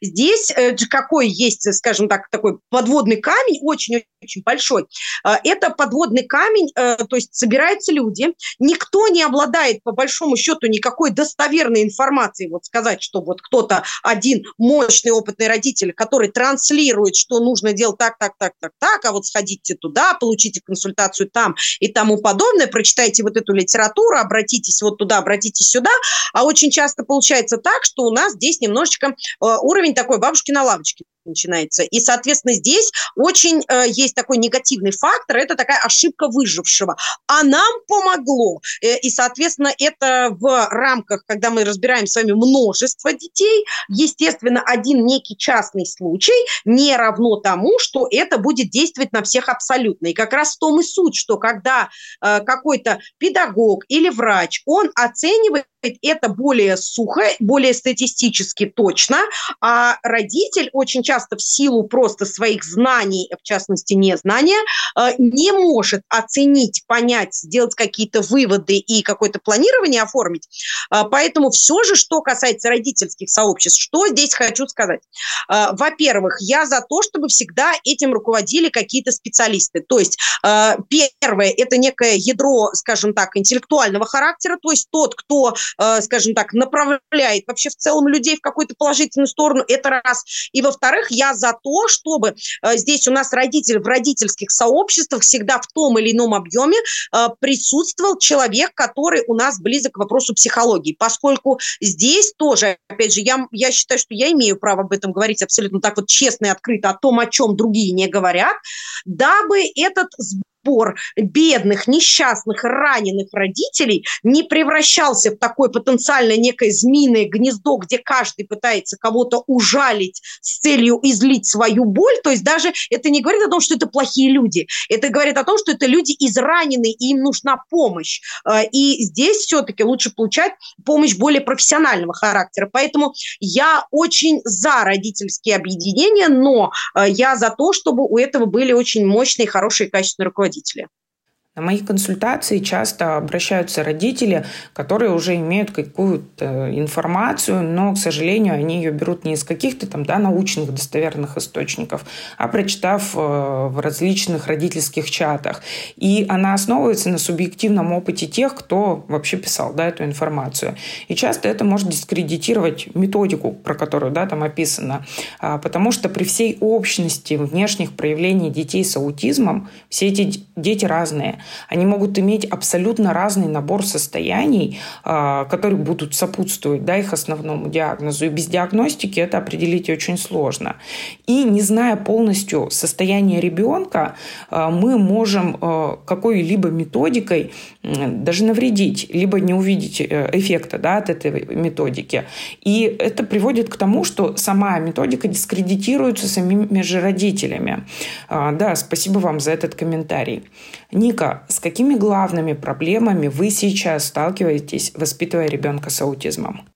здесь э, какой есть, скажем так, такой подводный камень, очень-очень большой. А, это подводный камень, э, то есть собираются люди, никто не обладает, по большому счету, никакой достоверной информацией, вот сказать, что вот кто-то один мощный опытный родитель, который транслирует, что нужно делать так, так, так, так, так, а вот сходите туда, получите консультацию там и тому подобное, прочитайте вот эту литературу, обратитесь вот туда, обратитесь сюда, а очень часто получается так, что у нас здесь немножечко э, Э, уровень такой бабушки на лавочке начинается. И, соответственно, здесь очень э, есть такой негативный фактор, это такая ошибка выжившего. А нам помогло. Э, и, соответственно, это в рамках, когда мы разбираем с вами множество детей, естественно, один некий частный случай не равно тому, что это будет действовать на всех абсолютно. И как раз в том и суть, что когда э, какой-то педагог или врач, он оценивает это более сухо, более статистически точно, а родитель очень часто в силу просто своих знаний, в частности незнания, э, не может оценить, понять, сделать какие-то выводы и какое-то планирование оформить. Э, поэтому все же, что касается родительских сообществ, что здесь хочу сказать. Э, во-первых, я за то, чтобы всегда этим руководили какие-то специалисты. То есть первое – это некое ядро, скажем так, интеллектуального характера, то есть тот, кто скажем так, направляет вообще в целом людей в какую-то положительную сторону, это раз. И во-вторых, я за то, чтобы э, здесь у нас родитель в родительских сообществах всегда в том или ином объеме э, присутствовал человек, который у нас близок к вопросу психологии, поскольку здесь тоже, опять же, я, я считаю, что я имею право об этом говорить абсолютно так вот честно и открыто, о том, о чем другие не говорят, дабы этот сбор бедных, несчастных, раненых родителей не превращался в такое потенциально некое змеиное гнездо, где каждый пытается кого-то ужалить с целью излить свою боль. То есть даже это не говорит о том, что это плохие люди. Это говорит о том, что это люди израненные, и им нужна помощь. Э, и здесь все-таки лучше получать помощь более профессионального характера. Поэтому я очень за родительские объединения, но э, я за то, чтобы у этого были очень мощные, хорошие, качественные руководители руководителя. На мои консультации часто обращаются родители, которые уже имеют какую-то информацию, но, к сожалению, они ее берут не из каких-то там да, научных достоверных источников, а прочитав э, в различных родительских чатах. И она основывается на субъективном опыте тех, кто вообще писал да, эту информацию. И часто это может дискредитировать методику, про которую да, там описано, а, потому что при всей общности внешних проявлений детей с аутизмом все эти дети разные. Они могут иметь абсолютно разный набор состояний, а, которые будут сопутствовать да, их основному диагнозу. И без диагностики это определить очень сложно. И не зная полностью состояние ребенка, а, мы можем а, какой-либо методикой даже навредить, либо не увидеть э, эффекта да, от этой методики. И это приводит к тому, что сама методика дискредитируется самими же родителями. Да, спасибо вам за этот комментарий. Ника, с какими главными проблемами вы сейчас сталкиваетесь, воспитывая ребенка с аутизмом?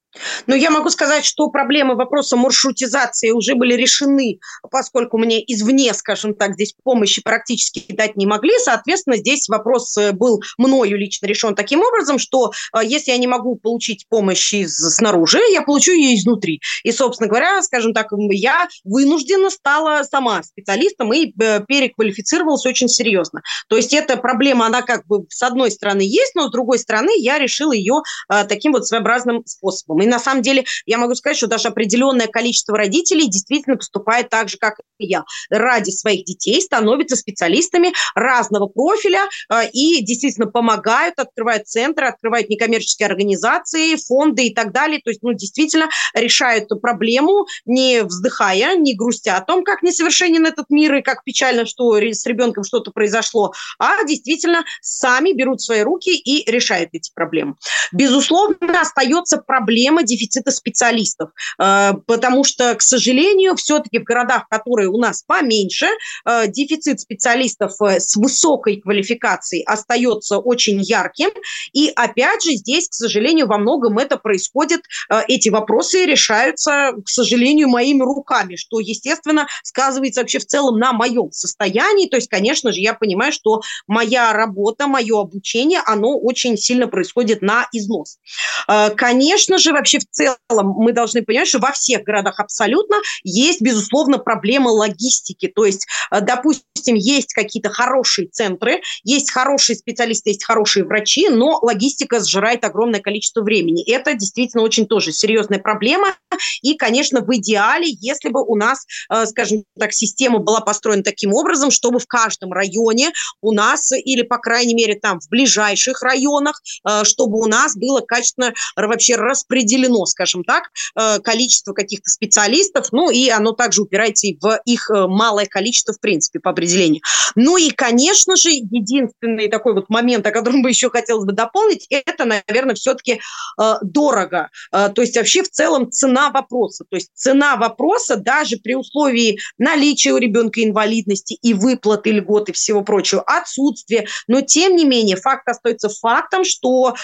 Но я могу сказать, что проблемы вопроса маршрутизации уже были решены, поскольку мне извне, скажем так, здесь помощи практически дать не могли. Соответственно, здесь вопрос э, был мною лично решен таким образом, что э, если я не могу получить помощь из, снаружи, я получу ее изнутри. И, собственно говоря, скажем так, я вынуждена стала сама специалистом и э, переквалифицировалась очень серьезно. То есть эта проблема, она как бы с одной стороны есть, но с другой стороны я решила ее таким вот своеобразным способом. И на самом деле я могу сказать, что даже определенное количество родителей действительно поступает так же, как и я. Ради своих детей становятся специалистами разного профиля э, и действительно помогают, открывают центры, открывают некоммерческие организации, фонды и так далее. То есть, ну, действительно решают проблему, не вздыхая, не грустя о том, как несовершенен этот мир и как печально, что с ребенком что-то произошло, а действительно сами берут свои руки и решают эти проблемы. Безусловно, остается проблема проблема дефицита специалистов, э, потому что, к сожалению, все-таки в городах, которые у нас поменьше, э, дефицит специалистов э, с высокой квалификацией остается очень ярким. И опять же, здесь, к сожалению, во многом это происходит, эти вопросы решаются, к сожалению, моими руками, что, естественно, сказывается вообще в целом на моем состоянии. То есть, конечно же, я понимаю, что моя работа, мое обучение, оно очень сильно происходит на износ. Конечно же, вообще в целом мы должны понимать, что во всех городах абсолютно есть, безусловно, проблема логистики. То есть, э, допустим, есть какие-то хорошие центры, есть хорошие специалисты, есть хорошие врачи, но логистика сжирает огромное количество времени. Это действительно очень тоже серьезная проблема. И, конечно, в идеале, если бы у нас, э, скажем так, система была построена таким образом, чтобы в каждом районе у нас, или, по крайней мере, там в ближайших районах, э, чтобы у нас было качественно вообще распределено определено, скажем так, э, количество каких-то специалистов, ну и оно также упирается и в их э, малое количество, в принципе, по определению. Ну и, конечно же, единственный такой вот момент, о котором бы еще хотелось бы дополнить, это, наверное, все-таки э, дорого. То есть вообще в целом цена вопроса. То есть цена вопроса даже при условии наличия у ребенка инвалидности и выплаты льгот и всего прочего, отсутствие. Но тем не менее, факт остается фактом, что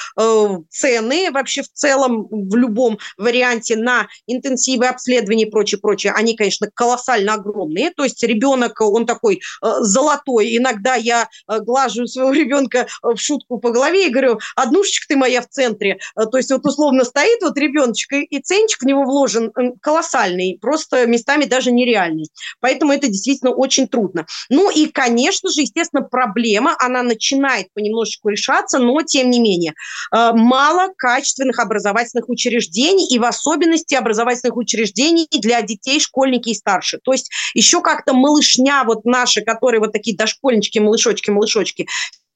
цены вообще в целом в любом варианте на интенсивы обследования и прочее, прочее, они, конечно, колоссально огромные. То есть ребенок, он такой э, золотой. Иногда я э, глажу своего ребенка э, в шутку по голове и говорю, однушечка ты моя в центре. То есть вот условно стоит вот ребеночек, и, ценчик в него вложен колоссальный, просто местами даже нереальный. Поэтому это действительно очень трудно. Ну и, конечно же, естественно, проблема, она начинает понемножечку решаться, но тем не менее, мало качественных образовательных учреждений учреждений и в особенности образовательных учреждений для детей, школьники и старше. То есть еще как-то малышня вот наши, которые вот такие дошкольнички, малышочки, малышочки,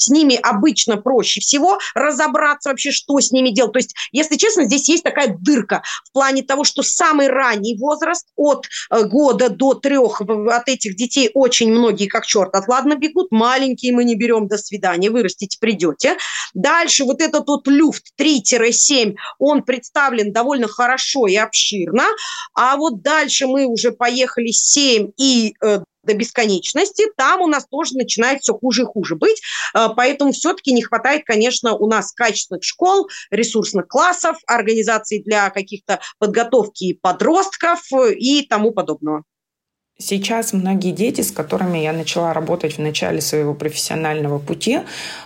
с ними обычно проще всего разобраться вообще, что с ними делать. То есть, если честно, здесь есть такая дырка в плане того, что самый ранний возраст от э, года до трех от этих детей очень многие как черт от ладно бегут, маленькие мы не берем, до свидания, вырастите, придете. Дальше вот этот вот люфт 3-7, он представлен довольно хорошо и обширно, а вот дальше мы уже поехали 7 и э, до бесконечности, там у нас тоже начинает все хуже и хуже быть. Э, поэтому все-таки не хватает, конечно, у нас качественных школ, ресурсных классов, организаций для каких-то подготовки подростков и тому подобного. Сейчас многие дети, с которыми я начала работать в начале своего профессионального пути,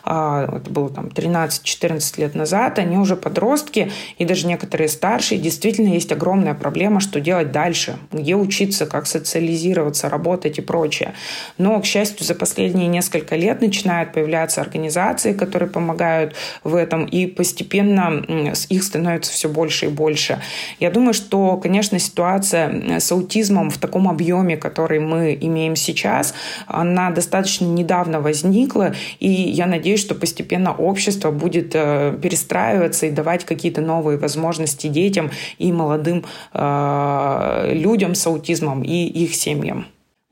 а, это было там 13-14 лет назад, они уже подростки, и даже некоторые старшие, действительно есть огромная проблема, что делать дальше, где учиться, как социализироваться, работать и прочее. Но, к счастью, за последние несколько лет начинают появляться организации, которые помогают в этом, и постепенно их становится все больше и больше. Я думаю, что, конечно, ситуация с аутизмом в таком объеме, который мы имеем сейчас, она достаточно недавно возникла, и я надеюсь, что постепенно общество будет э, перестраиваться и давать какие-то новые возможности детям и молодым э, людям с аутизмом и их семьям.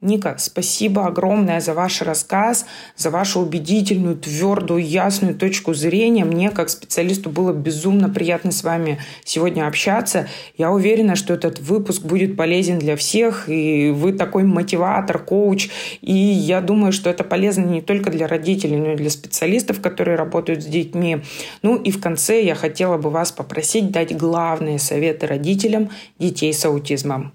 Ника, спасибо огромное за ваш рассказ, за вашу убедительную, твердую, ясную точку зрения. Мне, как специалисту, было безумно приятно с вами сегодня общаться. Я уверена, что этот выпуск будет полезен для всех, и вы такой мотиватор, коуч. И я думаю, что это полезно не только для родителей, но и для специалистов, которые работают с детьми. Ну и в конце я хотела бы вас попросить дать главные советы родителям детей с аутизмом.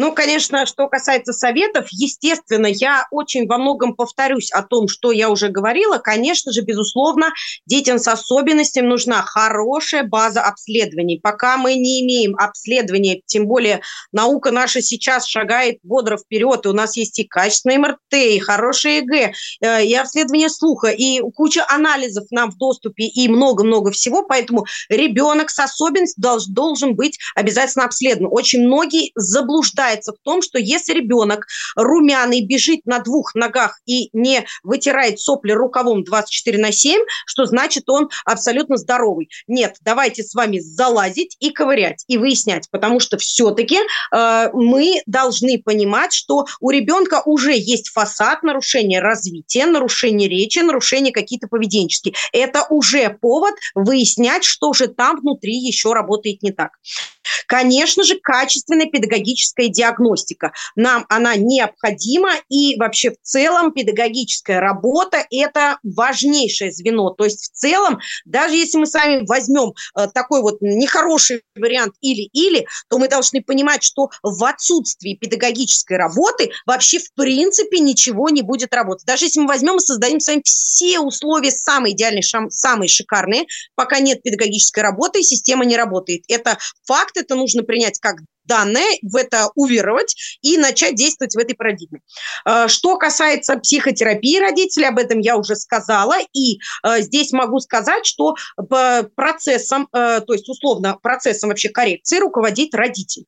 Ну, конечно, что касается советов, естественно, я очень во многом повторюсь о том, что я уже говорила. Конечно же, безусловно, детям с особенностями нужна хорошая база обследований. Пока мы не имеем обследования, тем более наука наша сейчас шагает бодро вперед, и у нас есть и качественные МРТ, и хорошие ЭЭГ, и обследование слуха, и куча анализов нам в доступе, и много-много всего, поэтому ребенок с особенностью должен быть обязательно обследован. Очень многие заблуждаются заключается в том, что если ребенок румяный бежит на двух ногах и не вытирает сопли рукавом 24 на 7, что значит он абсолютно здоровый. Нет, давайте с вами залазить и ковырять, и выяснять, потому что все-таки э, мы должны понимать, что у ребенка уже есть фасад нарушения развития, нарушения речи, нарушения какие-то поведенческие. Это уже повод выяснять, что же там внутри еще работает не так. Конечно же, качественная педагогическая диагностика. Нам она необходима, и вообще в целом педагогическая работа – это важнейшее звено. То есть в целом, даже если мы сами возьмем э, такой вот нехороший вариант или-или, то мы должны понимать, что в отсутствии педагогической работы вообще в принципе ничего не будет работать. Даже если мы возьмем и создадим с вами все условия самые идеальные, самые шикарные, пока нет педагогической работы, система не работает. Это факт, это нужно принять как данное, в это уверовать и начать действовать в этой парадигме. Э, что касается психотерапии родителей, об этом я уже сказала, и э, здесь могу сказать, что процессом, э, то есть условно процессом вообще коррекции руководит родитель.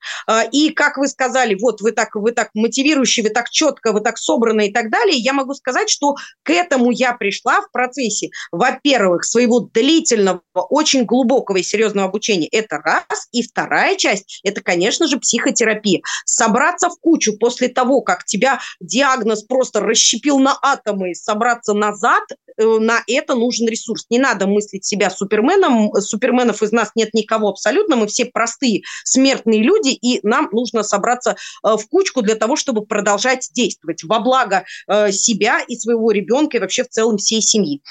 И как вы сказали, вот вы так, вы так мотивирующие, вы так четко, вы так собраны и так далее, я могу сказать, что к этому я пришла в процессе, во-первых, своего длительного, очень глубокого и серьезного обучения. Это раз. И вторая часть, это, конечно же психотерапия. Собраться в кучу после того, как тебя диагноз просто расщепил на атомы, собраться назад, э, на это нужен ресурс. Не надо мыслить себя суперменом. Суперменов из нас нет никого абсолютно. Мы все простые смертные люди, и нам нужно собраться э, в кучку для того, чтобы продолжать действовать во благо э, себя и своего ребенка, и вообще в целом всей семьи.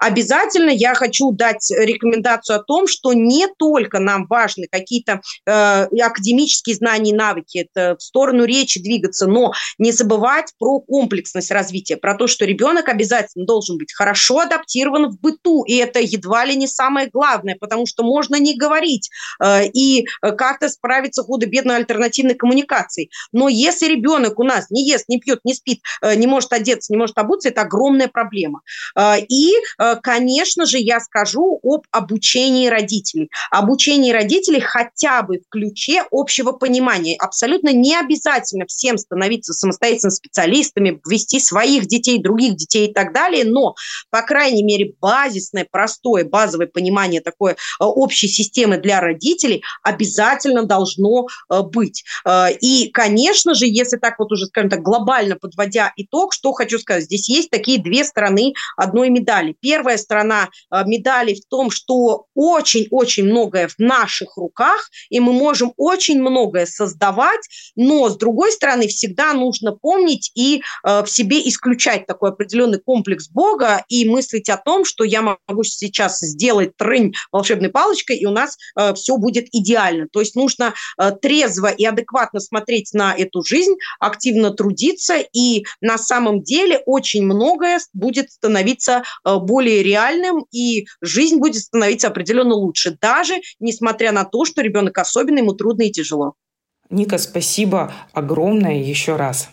Обязательно я хочу дать рекомендацию о том, что не только нам важны какие-то академические практические знания и навыки, это в сторону речи двигаться, но не забывать про комплексность развития, про то, что ребенок обязательно должен быть хорошо адаптирован в быту, и это едва ли не самое главное, потому что можно не говорить э, и как-то справиться худо-бедно альтернативной коммуникацией. Но если ребенок у нас не ест, не пьет, не спит, э, не может одеться, не может обуться, это огромная проблема. Э, и, э, конечно же, я скажу об обучении родителей. Обучении родителей хотя бы в ключе общего понимания. Абсолютно не обязательно всем становиться самостоятельно специалистами, вести своих детей, других детей и так далее, но, по крайней мере, базисное, простое, базовое понимание такой э, общей системы для родителей обязательно должно э, быть. Э, и, конечно же, если так вот уже, скажем так, глобально подводя итог, что хочу сказать, здесь есть такие две стороны одной медали. Первая сторона медали в том, что очень-очень многое в наших руках, и мы можем очень много многое создавать, но, с другой стороны, всегда нужно помнить и э, в себе исключать такой определенный комплекс Бога и мыслить о том, что я могу сейчас сделать трынь волшебной палочкой, и у нас э, все будет идеально. То есть нужно э, трезво и адекватно смотреть на эту жизнь, активно трудиться, и на самом деле очень многое будет становиться э, более реальным, и жизнь будет становиться определенно лучше, даже несмотря на то, что ребенок особенный, ему трудно и тяжело. Ника, спасибо огромное еще раз.